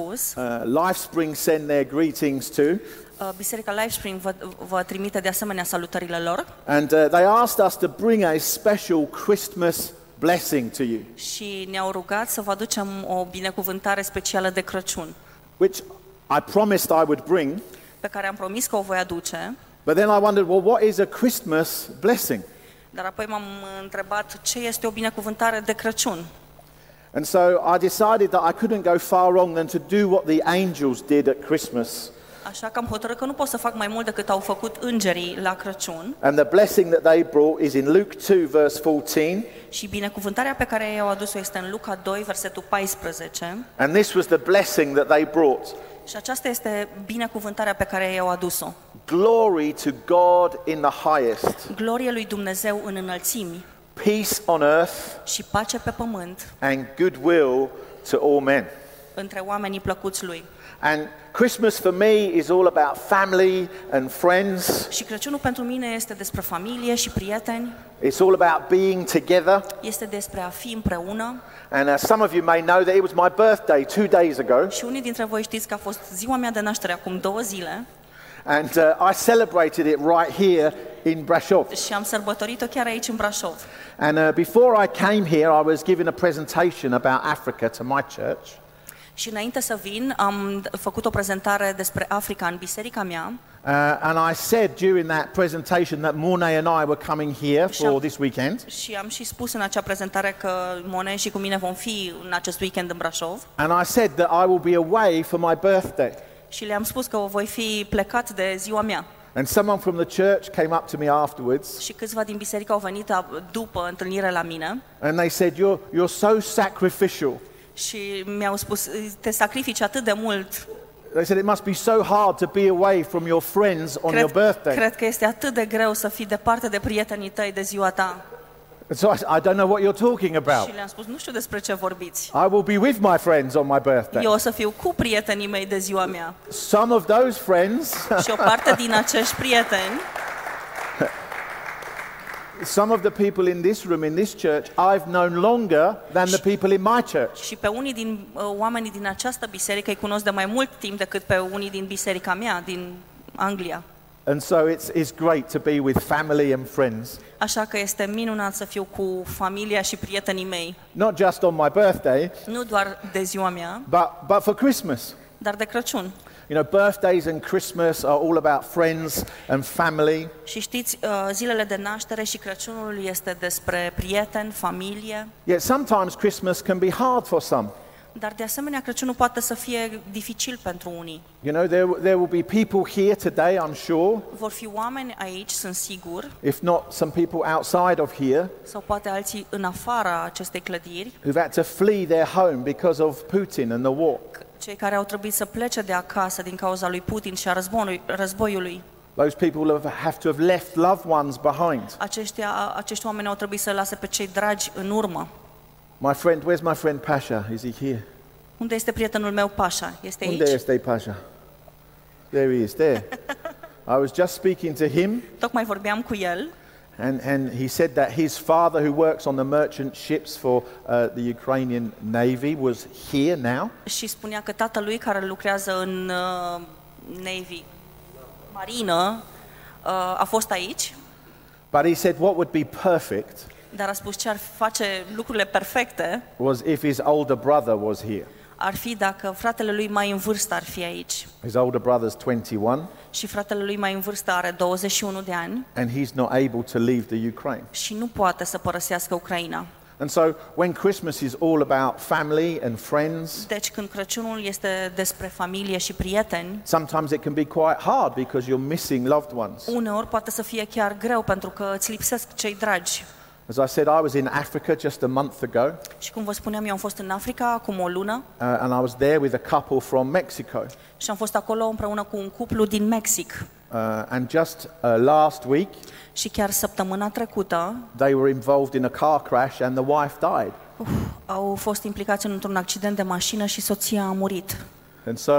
spus. Uh, Lifespring send their greetings to. Uh, Biserica Livespring vă, vă trimite de asemenea salutările lor And uh, they asked us to bring a special Christmas blessing to you, și ne-au rugat să vă aducem o binecuvântare specială de Crăciun, which I promised I would bring. pe care am promis că o voi aduce, But then I wondered, well, what is a Christmas blessing? dar apoi m-am întrebat ce este o binecuvântare de Crăciun. And so I decided that I couldn't go far wrong than to do what the angels did at Christmas. Așa că am hotărât că nu pot să fac mai mult decât au făcut îngerii la Crăciun And the blessing that they brought is in Luke 2, verse 14. și binecuvântarea pe care i-au adus-o este în Luca 2, versetul 14 And this was the blessing that they brought și aceasta este binecuvântarea pe care i-au adus-o. Glory to God in the highest, Glorie lui Dumnezeu în înălțimi peace on earth, și pace pe pământ and goodwill to all men. între oamenii plăcuți lui. And Christmas for me is all about family and friends. Și Crăciunul pentru mine este despre familie și prieteni, It's all about being together. este despre a fi împreună And uh, some of you may know that it was my birthday two days ago, și unii dintre voi știți că a fost ziua mea de naștere acum două zile and uh, I celebrated it right here in Brasov. și am sărbătorit-o chiar aici în Brașov. And uh, before I came here, I was giving a presentation about Africa to my church. Și înainte să vin, am făcut o prezentare despre Africa în biserica mea Uh, and I said during that presentation that Mornay and I were coming here for this weekend. și am și spus în acea prezentare că Mone și cu mine vom fi în acest weekend în Brașov And I said that I will be away for my birthday. Și le-am spus că voi fi plecat de ziua mea. And someone from the church came up to me afterwards Și câțiva din biserică au venit a- după întâlnire la mine and they said, You're, you're so sacrificial. și mi-au spus, te sacrifici atât de mult, They said, It must be so hard to be away from your friends on your cred, birthday. cred că este atât de greu să fii departe de prietenii tăi de ziua ta. And so I, s- I don't know what you're talking about. Și le-am spus, nu știu despre ce vorbiți. I will be with my friends on my birthday. Eu o să fiu cu prietenii mei de ziua mea. Some of those friends, Și o parte din acești prieteni, some of the people in this room, in this church, I've known longer than the people in my church. și pe unii din uh, oamenii din această biserică îi cunosc de mai mult timp decât pe unii din biserica mea, din Anglia. And so it's, it's great to be with family and friends, Așa că este minunat să fiu cu familia și prietenii mei, not just on my birthday, nu doar de ziua mea, but, but for Christmas. dar de Crăciun. You know, birthdays and Christmas are all about friends and family. Și știți, uh, zilele de naștere și Crăciunul este despre prieteni, familie, Yet sometimes Christmas can be hard for some. Dar de asemenea Crăciunul poate să fie dificil pentru unii. You know, there, there will be people here today, I'm sure, Vor fi oameni aici, sunt sigur, if not some people outside of here, sau poate alții în afara acestei clădiri, who've had to flee their home because of Putin and the war. cei care au trebuit să plece de acasă din cauza lui Putin și a războiului. războiului. Those people have, have to have left loved ones behind. Aceștia, acești oameni au trebuit să lase pe cei dragi în urmă. My friend, where's my friend Pasha? Is he here? Unde este prietenul meu Pașa? Este Unde aici? este Pasha? There he is, there. I was just speaking to him, Tocmai vorbeam cu el and, and he said that his father, who works on the merchant ships for uh, the Ukrainian Navy, was here now. și spunea că tatălui care lucrează în uh, Navy, marină, uh, a fost aici, But he said what would be perfect dar a spus ce ar face lucrurile perfecte was if his older brother was here. ar fi dacă fratele lui mai în vârstă ar fi aici. His older brother's 21, Și fratele lui mai în vârstă are 21 de ani and he's not able to leave the Ukraine. și nu poate să părăsească Ucraina. And so when Christmas is all about family and friends, Deci când Crăciunul este despre familie și prieteni, sometimes it can be quite hard because you're missing loved ones. uneori poate să fie chiar greu pentru că îți lipsesc cei dragi. As I said, I was in Africa just a month ago, Și cum vă spuneam, eu am fost în Africa acum o lună uh, and I was there with a couple from Mexico. și am fost acolo împreună cu un cuplu din Mexic. Uh, and just uh, last week, Și chiar săptămâna trecută they were involved in a car crash, and the wife died. uf, au fost implicați într-un accident de mașină și soția a murit. And so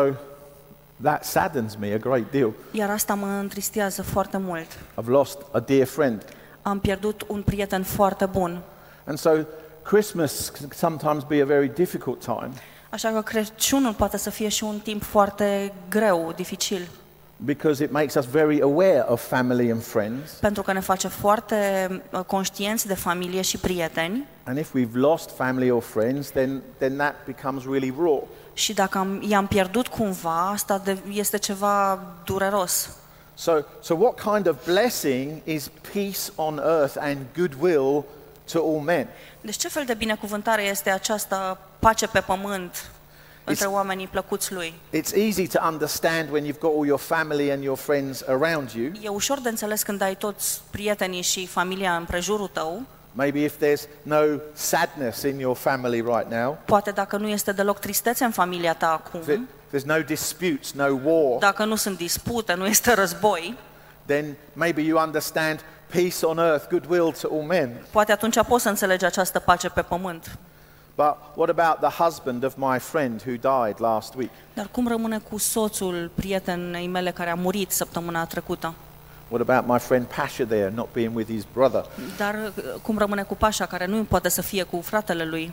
that saddens me a great deal. Iar asta mă întristează foarte mult. I've lost a dear friend. Am pierdut un prieten foarte bun. And so Christmas can sometimes be a very difficult time Așa că Crăciunul poate să fie și un timp foarte greu, dificil, because it makes us very aware of family and friends. pentru că ne face foarte uh, conștienți de familie și prieteni And if we've lost family or friends, then, then that becomes really raw. și dacă am, i-am pierdut cumva, asta de, este ceva dureros. So, so what kind of blessing is peace on earth and goodwill to all men? Deci ce fel de binecuvântare este această pace pe pământ între oamenii plăcuți lui? It's easy to understand when you've got all your family and your friends around you. E ușor de înțeles când ai toți prietenii și familia în prejurul tău, Maybe if there's no sadness in your family right now, poate dacă nu este deloc tristețe în familia ta acum, if it, there's no disputes, no war, dacă nu sunt dispute, nu este război, then maybe you understand peace on earth, goodwill to all men. poate atunci poți să înțelegi această pace pe pământ. But what about the husband of my friend who died last week? Dar cum rămâne cu soțul prietenei mele care a murit săptămâna trecută? What about my friend Pasha there not being with his brother? Dar uh, cum rămâne cu Pașa, care nu poate să fie cu fratele lui?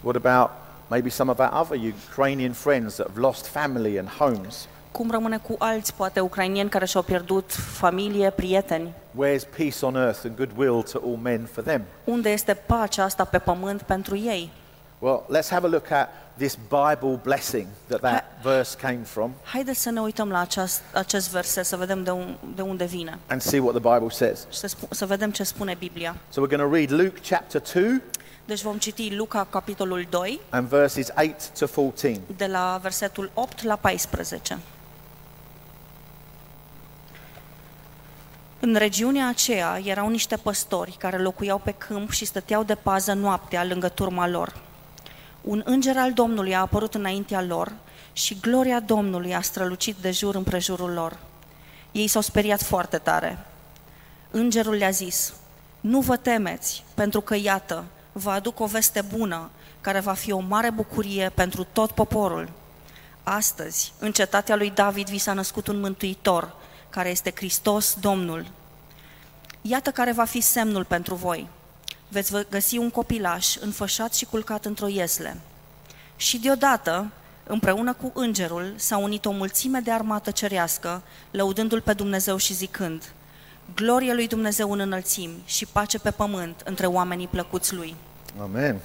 What about maybe some of our other Ukrainian friends that have lost family and homes? Cum rămâne cu alți, poate, ucrainieni care și-au pierdut familie, prieteni? Where's peace on earth and goodwill to all men for them? Unde este pacea asta pe pământ pentru ei? Well, let's have a look at this Bible blessing that that verse came from Haideți să ne uităm la aceast, acest verset, să vedem de, un, de unde vine and see what the Bible says. și să, spu- să vedem ce spune Biblia. So we're going to read Luke chapter 2 Deci vom citi Luca, capitolul 2, and verses 8 to 14. de la versetul 8 la 14. În regiunea aceea erau niște păstori care locuiau pe câmp și stăteau de pază noaptea lângă turma lor. Un înger al Domnului a apărut înaintea lor și gloria Domnului a strălucit de jur împrejurul lor. Ei s-au speriat foarte tare. Îngerul le-a zis, nu vă temeți, pentru că iată, vă aduc o veste bună, care va fi o mare bucurie pentru tot poporul. Astăzi, în cetatea lui David vi s-a născut un mântuitor, care este Hristos Domnul. Iată care va fi semnul pentru voi. Veți vă găsi un copilaș înfășat și culcat într-o iesle. Și deodată, împreună cu îngerul, s-a unit o mulțime de armată cerească, lăudându-l pe Dumnezeu și zicând, Glorie lui Dumnezeu în înălțimi și pace pe pământ între oamenii plăcuți lui. Amen.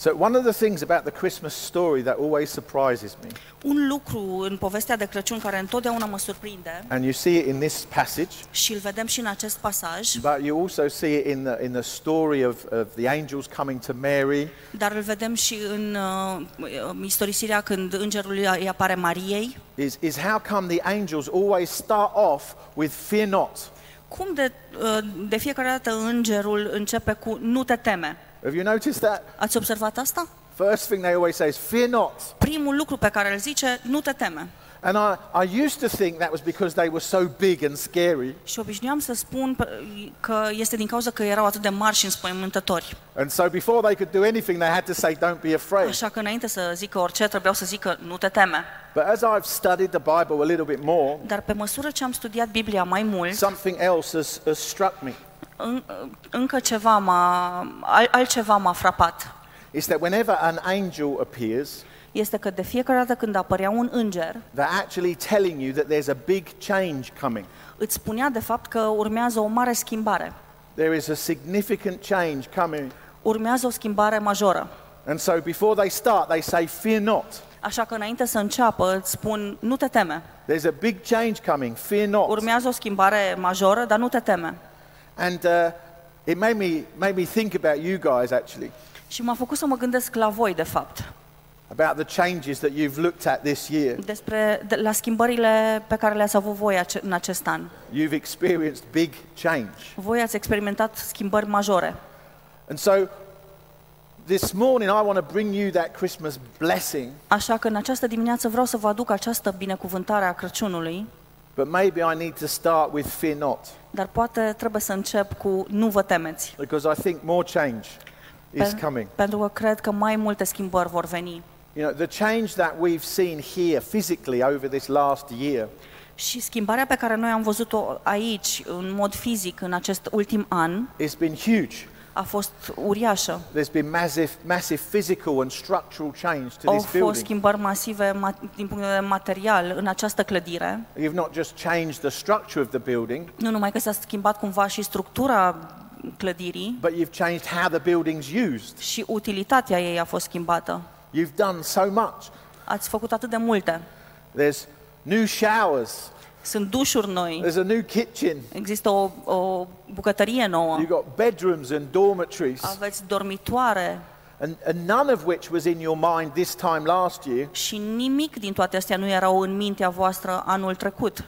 So, one of the things about the Christmas story that always surprises me, Un lucru în povestea de Crăciun care întotdeauna mă surprinde and you see it in this passage, și îl vedem și în acest pasaj, but you also see it in the, in the story of, of the angels coming to Mary dar îl vedem și în uh, istorisirea când îngerul îi îi apare Mariei. is, is how come the angels always start off with fear not. Cum de, uh, de fiecare dată îngerul începe cu nu te teme? Have you noticed that? Ați observat asta? First thing they always say is fear not. Primul lucru pe care îl zice, nu te teme. And I, I used to think that was because they were so big and scary. Și obișnuiam să spun pe- că este din cauza că erau atât de marși și înspăimântători. And so before they could do anything, they had to say, Don't be afraid. Așa că înainte să zică orice, trebuiau să zică nu te teme. But as I've studied the Bible a little bit more, Dar pe măsură ce am studiat Biblia mai mult, something else has, has struck me. în, încă ceva m-a, al, altceva m-a frapat. Is that whenever an angel appears, Este că de fiecare dată când apărea un înger, they're actually telling you that there's a big change coming. îți spunea de fapt că urmează o mare schimbare. There is a significant change coming. Urmează o schimbare majoră. And so before they start, they say, Fear not. Așa că înainte să înceapă, îți spun, nu te teme. There's a big change coming. Fear not. Urmează o schimbare majoră, dar nu te teme. And uh, it made me, made me think about you guys, actually, Și m-a făcut să mă gândesc la voi, de fapt, about the changes that you've looked at this year. despre de, la schimbările pe care le-ați avut voi ace- în acest an. You've experienced big change. Voi ați experimentat schimbări majore. And so this morning, I want to bring you that Christmas blessing, Așa că în această dimineață vreau să vă aduc această binecuvântare a Crăciunului, but maybe I need to start with fear not, dar poate trebuie să încep cu nu vă temeți. because I think more change is Pen- coming. pentru că cred că mai multe schimbări vor veni. You know, the change that we've seen here physically over this last year Și schimbarea pe care noi am văzut-o aici, în mod fizic, în acest ultim an, has been huge. a fost uriașă. There's been massive, massive physical and structural change to Au this fost building. schimbări masive ma- din punct de vedere material în această clădire. You've not just changed the structure of the building, Nu numai că s-a schimbat cumva și structura clădirii, but you've changed how the building's used. și utilitatea ei a fost schimbată. You've done so much. Ați făcut atât de multe. There's new showers. Sunt dușuri noi, There's a new kitchen. există o, o bucătărie nouă, You've got bedrooms and dormitories. aveți dormitoare And, and none of which was in your mind this time last year. și nimic din toate astea nu erau în mintea voastră anul trecut.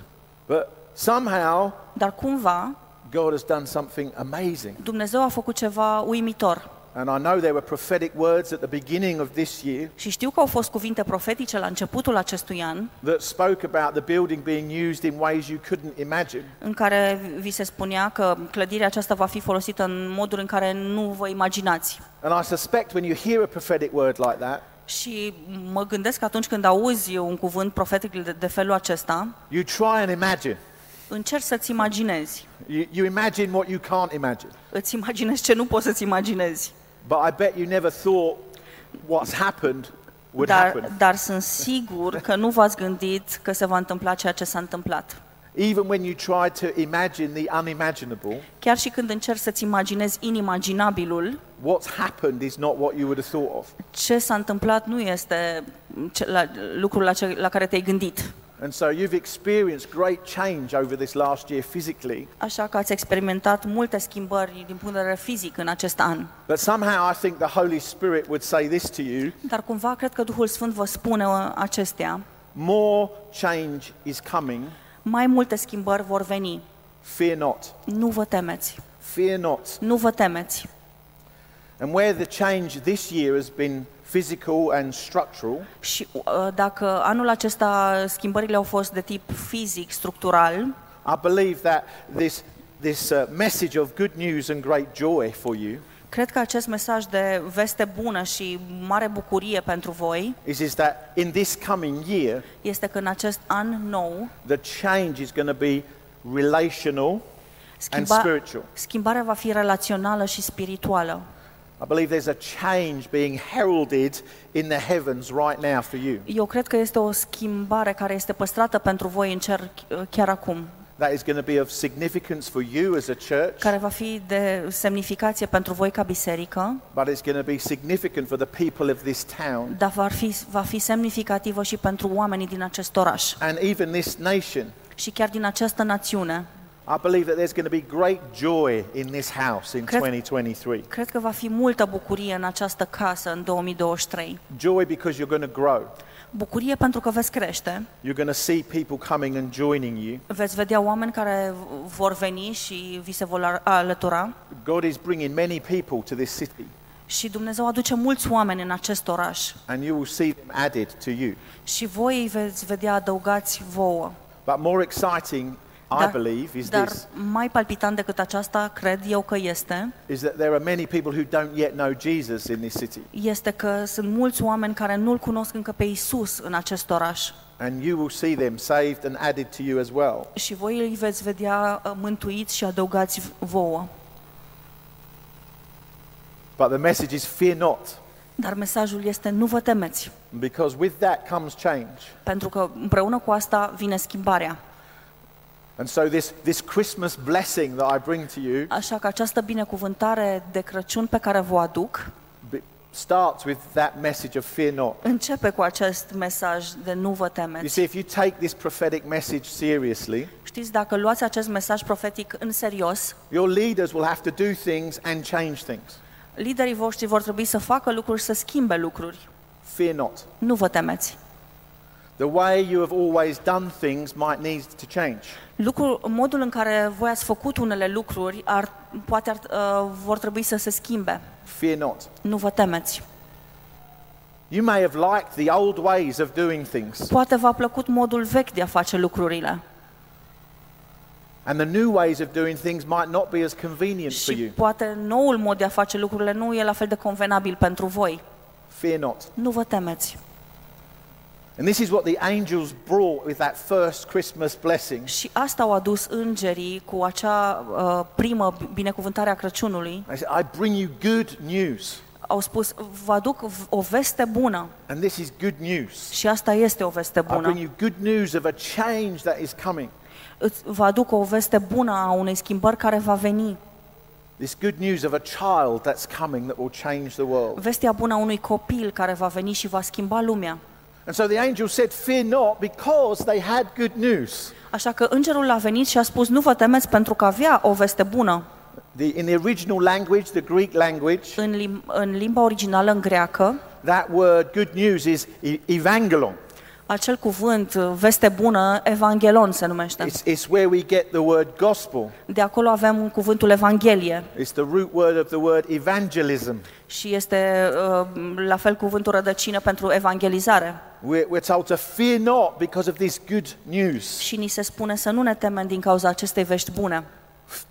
But somehow, Dar cumva God has done something amazing. Dumnezeu a făcut ceva uimitor. And I know there were prophetic words at the beginning of this year Și știu că au fost cuvinte profetice la începutul acestui an that spoke about the building being used in ways you couldn't imagine. în care vi se spunea că clădirea aceasta va fi folosită în moduri în care nu vă imaginați. And I suspect when you hear a prophetic word like that, Și mă gândesc că atunci când auzi un cuvânt profetic de, de felul acesta, you try and imagine. încerci să-ți imaginezi. You, you imagine what you can't imagine. Îți imaginezi ce nu poți să-ți imaginezi. But I bet you never thought what's happened would Dar, happen. dar sunt sigur că nu v-ați gândit că se va întâmpla ceea ce s-a întâmplat. Even when you try to imagine the unimaginable, Chiar și când încerci să-ți imaginezi inimaginabilul, what's happened is not what you would have thought of. ce s-a întâmplat nu este ce, la, lucrul la, ce, la care te-ai gândit. And so you've experienced great change over this last year physically, Așa că ați experimentat multe schimbări din punct de vedere fizic în acest an. but somehow I think the Holy Spirit would say this to you Dar cumva cred că Duhul Sfânt vă spune uh, acestea. more change is coming. Mai multe schimbări vor veni. Fear not. Nu vă temeți. Fear not. Nu vă temeți. And where the change this year has been physical and structural, Și uh, dacă anul acesta schimbările au fost de tip fizic, structural, I believe that this, this uh, message of good news and great joy for you cred că acest mesaj de veste bună și mare bucurie pentru voi is, is that in this coming year, este că în acest an nou the change is going to be relational and schimba, spiritual. schimbarea va fi relațională și spirituală. I believe there's a change being heralded in the heavens right now for you. Eu cred că este o schimbare care este păstrată pentru voi în cer ch- chiar acum, That is going to be of significance for you as a church, care va fi de semnificație pentru voi ca biserică, but it's going to be significant for the people of this town dar va fi, va fi semnificativă și pentru oamenii din acest oraș and even this nation. și chiar din această națiune. I believe that there's going to be great joy in this house in Cred- 2023. Cred că va fi multă bucurie în această casă în 2023. Joy because you're going to grow. Bucurie pentru că veți crește, You're going to see people coming and joining you. veți vedea oameni care vor veni și vi se vor ar- alătura God is bringing many people to this city, și Dumnezeu aduce mulți oameni în acest oraș and you will see them added to you. și voi îi veți vedea adăugați vouă. But more exciting, I Dar, believe, is dar this: mai palpitant decât aceasta, cred eu că este, is that there are many people who don't yet know Jesus in this city, este că sunt mulți oameni care nu-L cunosc încă pe Isus în acest oraș and you will see them saved and added to you as well. și voi îi veți vedea uh, mântuiți și adăugați vouă. But the message is: fear not, Dar mesajul este nu vă temeți, because with that comes change. pentru că împreună cu asta vine schimbarea. And so this this Christmas blessing that I bring to you Așa că această binecuvântare de Crăciun pe care vă aduc be- starts with that message of fear not. începe cu acest mesaj de nu vă You temeți. see, if you take this prophetic message seriously, Știți, dacă luați acest mesaj profetic în serios, your leaders will have to do things and change things. liderii voștri vor trebui să facă lucruri, să schimbe lucruri. Fear not. Nu vă temeți. The way you have always done things might need to change. Lucru, modul în care voi ați făcut unele lucruri ar, poate ar, uh, vor trebui să se schimbe. Fear not. Nu vă temeți. You may have liked the old ways of doing things, Poate v-a plăcut modul vechi de a face lucrurile and the new ways of doing things might not be as convenient for și you. poate noul mod de a face lucrurile nu e la fel de convenabil pentru voi. Fear not. Nu vă temeți. And this is what the angels brought with that first Christmas blessing. Și asta au adus îngerii cu acea uh, primă binecuvântare a Crăciunului. They said, I bring you good news. Au spus, vă aduc v- o veste bună. And this is good news. Și asta este o veste I bring bună. you good news of a change that is coming. Îți vă aduc o veste bună a unei schimbări care va veni. This good news of a child that's coming that will change the world. Vestea bună a unui copil care va veni și va schimba lumea. And so the angel said, Fear not, because they had good news. Așa că îngerul a venit și a spus, nu vă temeți pentru că avea o veste bună. The, in the original language, the Greek language, În, lim- în limba originală, în greacă, that word good news is e- evangelon. Acel cuvânt, veste bună, evanghelon se numește. It's, it's where we get the word gospel. De acolo avem cuvântul evanghelie It's the root word of the word evangelism. și este uh, la fel cuvântul rădăcină pentru evangelizare. We're, we're told to fear not because of this good news. Și ni se spune să nu ne temem din cauza acestei vești bune.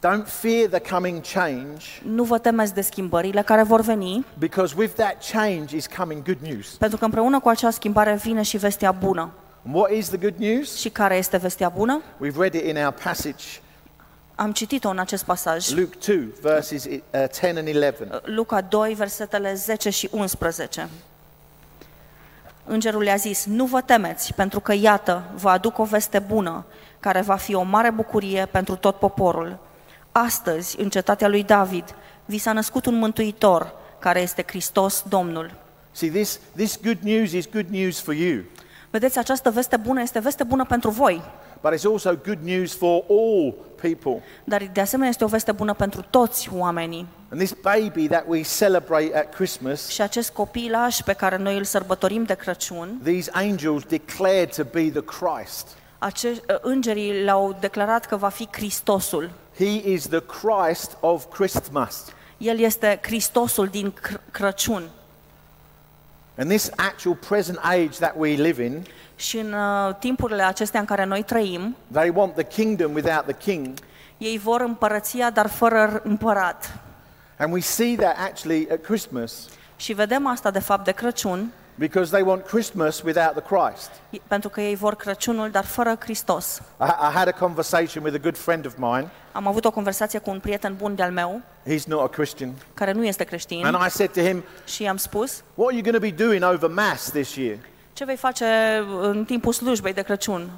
Don't fear the coming change, Nu vă temeți de schimbările care vor veni, because with that change is coming good news. pentru că împreună cu acea schimbare vine și vestea bună. And what is the good news? Și care este vestea bună? We've read it in our passage, Am citit-o în acest pasaj. Luke 2, verses uh, 10 and 11. Luca 2, versetele 10 și 11. Îngerul le-a zis, nu vă temeți, pentru că iată, vă aduc o veste bună, care va fi o mare bucurie pentru tot poporul. Astăzi, în cetatea lui David, vi s-a născut un mântuitor, care este Hristos Domnul. See, this, this good news is good news for you, Vedeți, această veste bună este veste bună pentru voi, but it's also good news for all people. dar de asemenea este o veste bună pentru toți oamenii. And this baby that we celebrate at Christmas, Și acest copilaș pe care noi îl sărbătorim de Crăciun, these angels declared to be the Christ. Ace- îngerii l-au declarat că va fi Hristosul. He is the Christ of Christmas. El este Hristosul din Cr- Crăciun. And this actual present age that we live in, Și în uh, timpurile acestea în care noi trăim, they want the kingdom without the king. ei vor împărăția, dar fără împărat. And we see that actually at Christmas Și vedem asta de fapt de Crăciun, because they want Christmas without the Christ. pentru că ei vor Crăciunul, dar fără Hristos. I, I had a conversation with a good friend of mine. Am avut o conversație cu un prieten bun de-al meu, He's not a Christian. care nu este creștin, And I said to him, și i-am spus, What are you going to be doing over Mass this year? ce vei face uh, în timpul slujbei de Crăciun?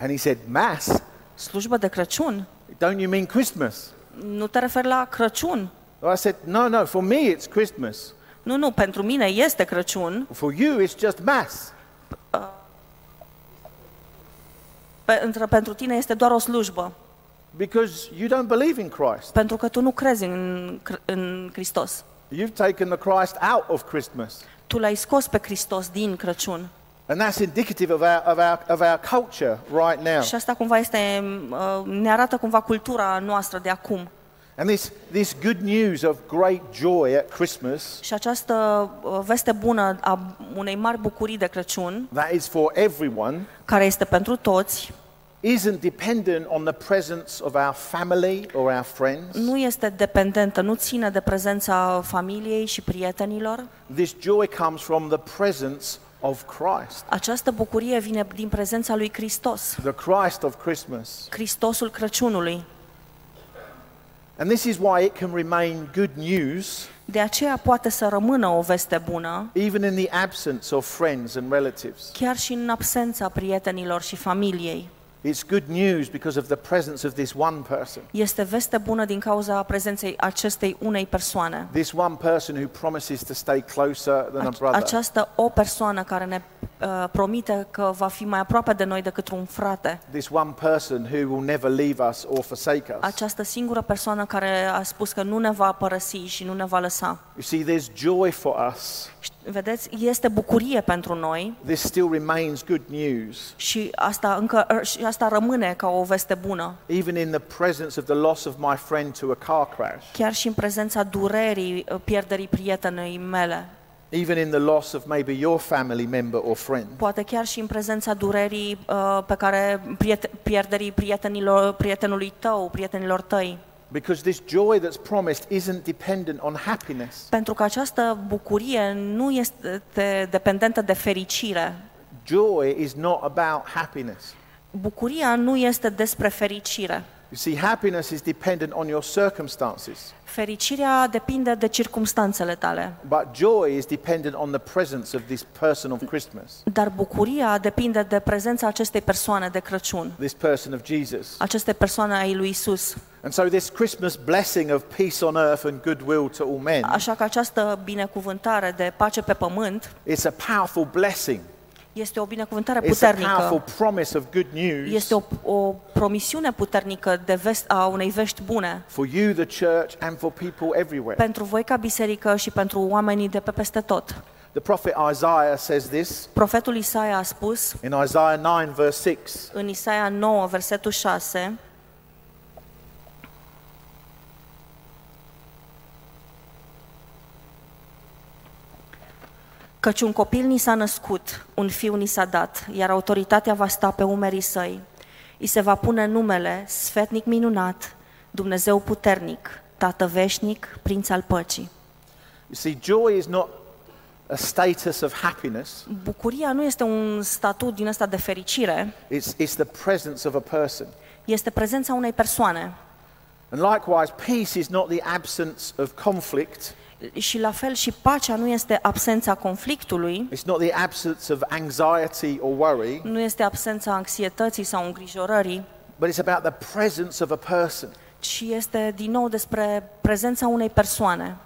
And he said, Mass? Slujbă de Crăciun? Don't you mean Christmas? Nu te referi la Crăciun? I said, No, no, for me it's Christmas. Nu, nu, pentru mine este Crăciun, For you it's just Mass. pentru, pentru tine este doar o slujbă, Because you don't believe in Christ. pentru că tu nu crezi în, Cr- în Hristos. You've taken the Christ out of Christmas. Tu l-ai scos pe Hristos din Crăciun. And that's indicative of our, of our, of our culture right now. Și asta cumva este, uh, ne arată cumva cultura noastră de acum. And this, this good news of great joy at Christmas, Și această uh, veste bună a unei mari bucurii de Crăciun, that is for everyone, care este pentru toți, isn't dependent on the presence of our family or our friends. nu este dependentă, nu ține de prezența familiei și prietenilor. This joy comes from the presence of Christ, Această bucurie vine din prezența lui Hristos, the Christ of Christmas. Hristosul Crăciunului. And this is why it can remain good news De aceea poate să rămână o veste bună, even in the absence of friends and relatives. chiar și în absența prietenilor și familiei. It's good news because of the presence of this one person. Este veste bună din cauza prezenței acestei unei persoane. This one person who promises to stay closer than a Ace- brother. Această o persoană care ne uh, promite că va fi mai aproape de noi decât un frate. This one person who will never leave us or forsake us. Această singură persoană care a spus că nu ne va părăsi și nu ne va lăsa. You see, there's joy for us. Și, Vedeți, este bucurie pentru noi This still remains good news, și asta, încă, și asta rămâne ca o veste bună. even in the presence of the loss of my friend to a car crash, Chiar și în prezența durerii uh, pierderii prietenei mele. even in the loss of maybe your family member or friend. Poate chiar și în prezența durerii uh, pe care priete- pierderii prietenilor, prietenului tău, prietenilor tăi. Because this joy that's promised isn't dependent on happiness. Pentru că această bucurie nu este dependentă de fericire. Joy is not about happiness. Bucuria nu este despre fericire. You see, happiness is dependent on your circumstances, Fericirea depinde de circumstanțele tale, but joy is dependent on the presence of this person of Christmas, dar bucuria depinde de prezența acestei persoane de Crăciun, this person of Jesus. aceste persoane ai lui Isus. And so, this Christmas blessing of peace on earth and goodwill to all men Așa că această binecuvântare de pace pe pământ is a powerful blessing. este o binecuvântare It's a puternică. powerful promise of good news Este o, o promisiune puternică de vest, a unei vești bune for you, the church, and for people everywhere. pentru voi ca biserică și pentru oamenii de pe peste tot. The prophet Isaiah says this Profetul Isaia a spus in Isaiah 9, verse 6. în Isaia 9, versetul 6, Căci un copil ni s-a născut, un fiu ni s-a dat, iar autoritatea va sta pe umerii săi. I se va pune numele Sfetnic minunat, Dumnezeu puternic, Tată veșnic, Prinț al păcii. You see, joy is not a status of happiness, Bucuria nu este un statut din ăsta de fericire, it's, it's the presence of a person. este prezența unei persoane. And likewise, peace is not the absence of conflict, Și la fel și pacea nu este absența conflictului, it's not the absence of anxiety or worry, nu este absența anxietății sau îngrijorării, but it's about the presence of a person. ci este din nou despre prezența unei persoane.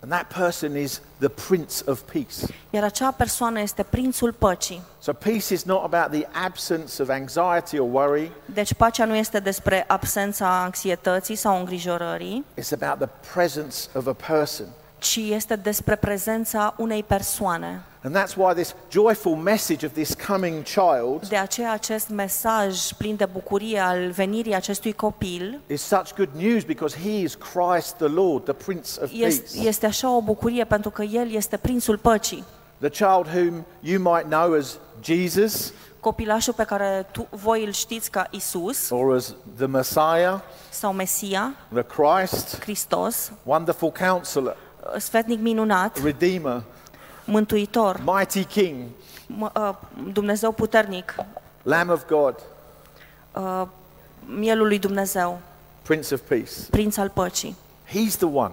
And that person is the Prince of Peace. Iar acea persoană este prințul păcii. So, peace is not about the absence of anxiety or worry, Deci pacea nu este despre absența anxietății sau îngrijorării, it's about the presence of a person. Ci este despre prezența unei persoane. And that's why this joyful message of this coming child De aceea acest mesaj plin de bucurie al venirii acestui copil is such good news because he is Christ the Lord, the Prince of este, Peace. este așa o bucurie pentru că el este prințul păcii. The child whom you might know as Jesus Copilașul pe care tu, voi îl știți ca Isus or as the Messiah, sau Mesia, the Christ, Hristos, wonderful counselor, sfetnic minunat, Redeemer, mântuitor, mighty King, m- uh, Dumnezeu puternic, Lamb of God, uh, mielul lui Dumnezeu, Prince of Peace. prinț al păcii. He's the one,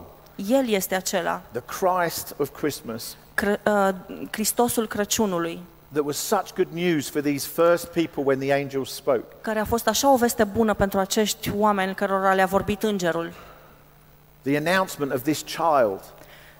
El este acela, the Christ of Christmas, Cr- uh, Hristosul Crăciunului, that was such good news for these first people when the angels spoke. care a fost așa o veste bună pentru acești oameni cărora le-a vorbit îngerul. The announcement of this child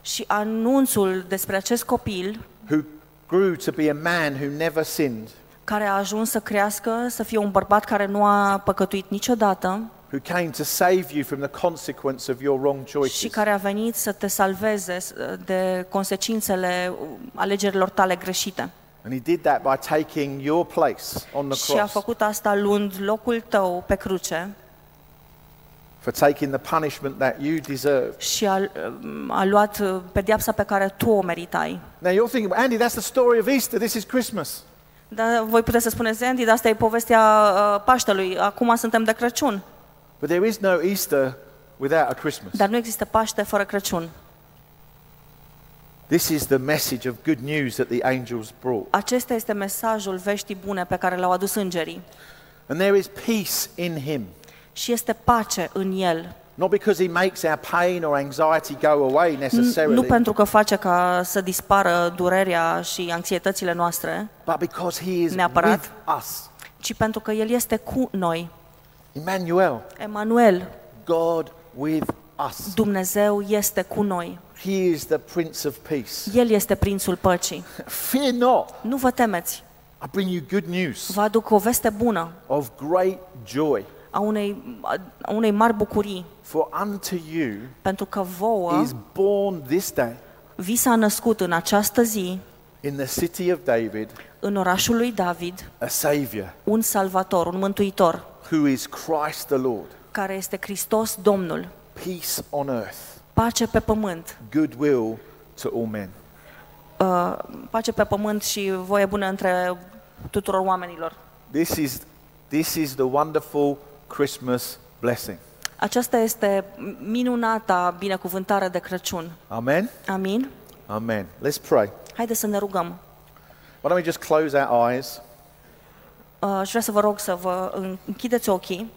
Și anunțul despre acest copil who grew to be a man who never sinned, care a ajuns să crească, să fie un bărbat care nu a păcătuit niciodată who came to save you from the consequence of your wrong și choices. care a venit să te salveze de consecințele alegerilor tale greșite. And he did that by taking your place on the Și a cross, făcut asta luând locul tău pe cruce for taking the punishment that you deserve. și a, a luat uh, pedeapsa pe care tu o meritai. Now you're thinking, Andy, that's the story of Easter. This is Christmas. Dar voi puteți să spuneți, Andy, dar asta e povestea uh, Paștelui, acum suntem de Crăciun. But there is no Easter without a Christmas. Dar nu există Paște fără Crăciun. This is the message of good news that the angels brought. Acesta este mesajul veștii bune pe care l-au adus îngerii. And there is peace in him. Și este pace în el. Not because he makes our pain or anxiety go away N- necessarily, Nu pentru că face ca să dispară durerea și anxietățile noastre, but because he is Neapărat. with us. ci pentru că El este cu noi. Emmanuel, Emanuel, God with us. Dumnezeu este cu noi. He is the Prince of Peace. El este prințul păcii. Fear not. Nu vă temeți. I bring you good news Vă aduc o veste bună of great joy. A unei, a unei mari bucurii, For unto you pentru că vouă is born this day vi s-a născut în această zi, in the city of David în orașul lui David, a Savior un salvator, un mântuitor, who is Christ the Lord. care este Hristos Domnul. Peace on earth, Pace pe pământ, goodwill to all men. uh, pace pe pământ și voie bună între tuturor oamenilor. This is, this is the wonderful Christmas blessing. Aceasta este minunata binecuvântare de Crăciun. Amen? Amin? Amen. Let's pray. Haideți să ne rugăm. Why don't we just close our eyes? Uh, Aș vrea să vă rog să vă închideți ochii.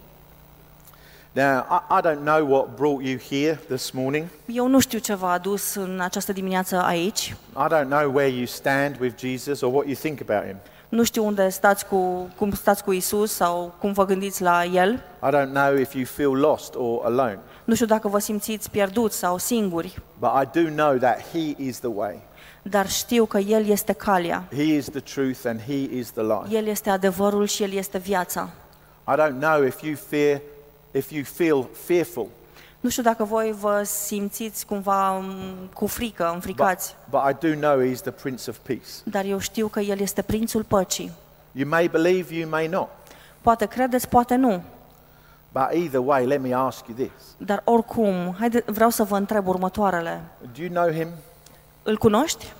Now, I, I don't know what brought you here this morning. Eu nu știu ce v-a adus în această dimineață aici. I don't know where you stand with Jesus or what you think about him. Nu știu unde stați cu, cum stați cu Isus sau cum vă gândiți la El. I don't know if you feel lost or alone. Nu știu dacă vă simțiți pierduți sau singuri, But I do know that He is the way. dar știu că El este calea. He is the truth and He is the life. El este adevărul și El este viața. I don't know if you fear, if you feel fearful, Nu știu dacă voi vă simțiți cumva m, cu frică, but, înfricați, but I do know He's the Prince of Peace. dar eu știu că El este prințul păcii. You may believe, you may not. Poate credeți, poate nu, But either way, let me ask you this: dar oricum, haide, vreau să vă întreb următoarele. Do you know Him? Îl cunoști?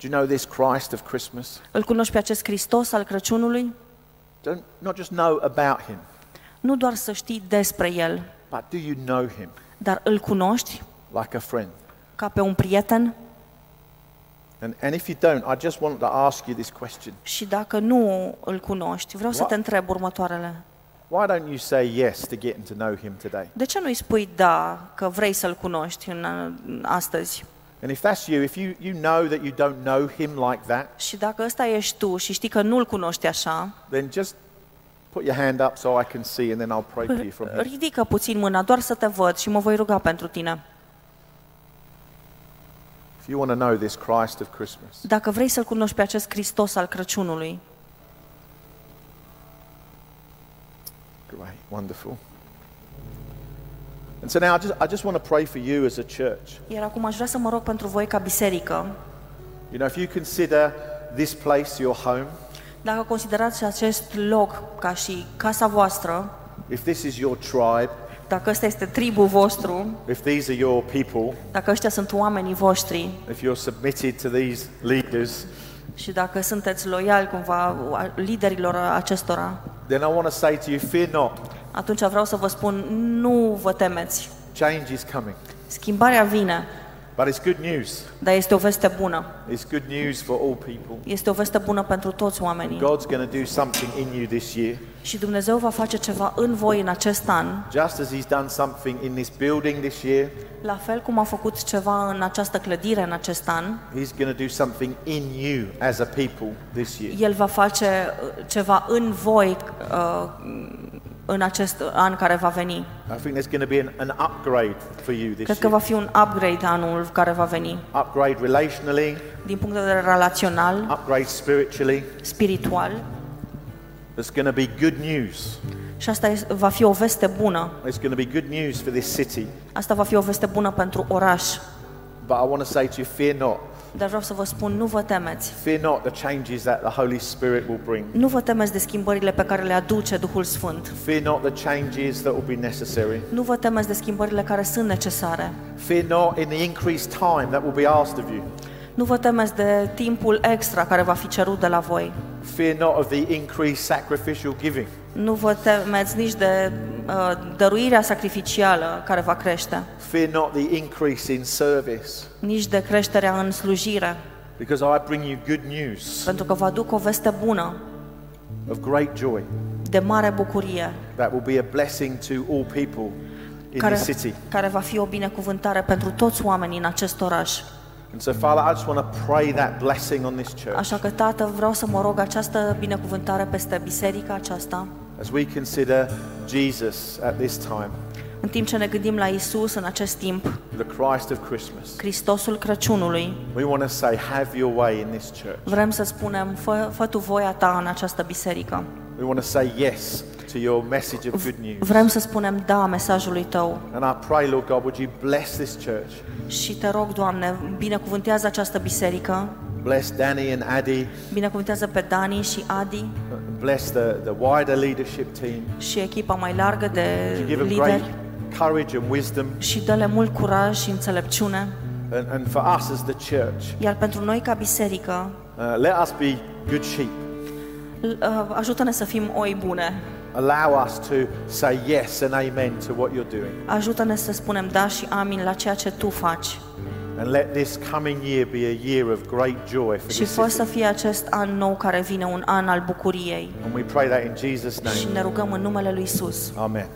Do you know this Christ of Christmas? Îl cunoști pe acest Hristos al Crăciunului? Don't not just know about Him, Nu doar să știi despre El, but do you know Him dar îl cunoști like a friend? ca pe un prieten? And, and if you don't, I just want to ask you this question. Și dacă nu îl cunoști, vreau să What? te întreb următoarele. Why don't you say yes to getting to know Him today? De ce nu-i spui da, că vrei să-l cunoști în, în astăzi? And if that's you, if you, you know that you don't know Him like that, Și dacă ăsta ești tu și știi că nu-l cunoști așa, then just put your hand up so I can see, and then I'll pray for you from here. ridică puțin mâna, doar să te văd și mă voi ruga pentru tine. If you want to know this Christ of Christmas, Dacă vrei să-l cunoști pe acest Hristos al Crăciunului, great, wonderful. And so now I just, I just want to pray for you as a church. iar acum aș vrea să mă rog pentru voi ca biserică, You know, if you consider this place your home, dacă considerați acest loc ca și casa voastră, if this is your tribe, dacă ăsta este tribul vostru, if these are your people, dacă ăștia sunt oamenii voștri if you're submitted to these leaders, și dacă sunteți loiali cumva liderilor acestora, then I want to say to you, fear not. atunci vreau să vă spun, nu vă temeți. Change is coming. Schimbarea vine, But it's good news. dar este o veste bună. It's good news for all people. Este o veste bună pentru toți oamenii. God's going to do something in you this year, Și Dumnezeu va face ceva în voi în acest an, just as He's done something in this building this year. la fel cum a făcut ceva în această clădire în acest an, He's going to do something in you as a people this year. El va face uh, ceva în voi uh, în acest an care va veni. I think there's going to be an, an upgrade for you this Cred că year. va fi un upgrade anul care va veni, Upgrade relationally, din punct de vedere relațional, upgrade spiritually. spiritual, It's going to be good news. și asta este- va fi o veste bună. It's going to be good news for this city. Asta va fi o veste bună pentru oraș. But I want to say to you, fear not. Dar vreau să vă spun, nu vă temeți. Fear not the changes that the Holy Spirit will bring. Nu vă temeți de schimbările pe care le aduce Duhul Sfânt. Fear not the changes that will be necessary. Nu vă temeți de schimbările care sunt necesare. Fear not in the increased time that will be asked of you. Nu vă temeți de timpul extra care va fi cerut de la voi. Fear not of the increased sacrificial giving. Nu vă temeți nici de uh, dăruirea sacrificială care va crește, Fear not the increase in service. nici de creșterea în slujire, Because I bring you good news pentru că vă aduc o veste bună, of great joy de mare bucurie, that will be a blessing to all people in care, this city. care va fi o binecuvântare pentru toți oamenii în acest oraș. And so, Father, I just want to pray that blessing on this church Așa că, Tată, vreau să mă rog această binecuvântare peste biserica aceasta, as we consider Jesus at this time, în timp ce ne gândim la Isus în acest timp, the Christ of Christmas. Hristosul Crăciunului. We want to say, have your way in this church. Vrem să spunem, fă, fă tu voia ta în această biserică. We want to say yes to your message of good news. Vrem să spunem da mesajului tău. And I pray, Lord God, would you bless this church? Și te rog, Doamne, binecuvântează această biserică, Bless Danny and Addy. binecuvântează pe Dani și Adi Bless the, the wider leadership team. și echipa mai largă de You give them great lideri courage and wisdom. și dă-le mult curaj și înțelepciune. And, and for us as the church, Iar pentru noi ca biserică, uh, let us be good sheep. l- uh, ajută-ne să fim oi bune. Allow us to say yes and amen to what you're doing. Ajută-ne să spunem da și amin la ceea ce tu faci. And let this coming year be a year of great joy for Și this fă să city. fie acest an nou care vine un an al bucuriei. And we pray that in Jesus' Și name. ne rugăm în numele lui Isus. Amen.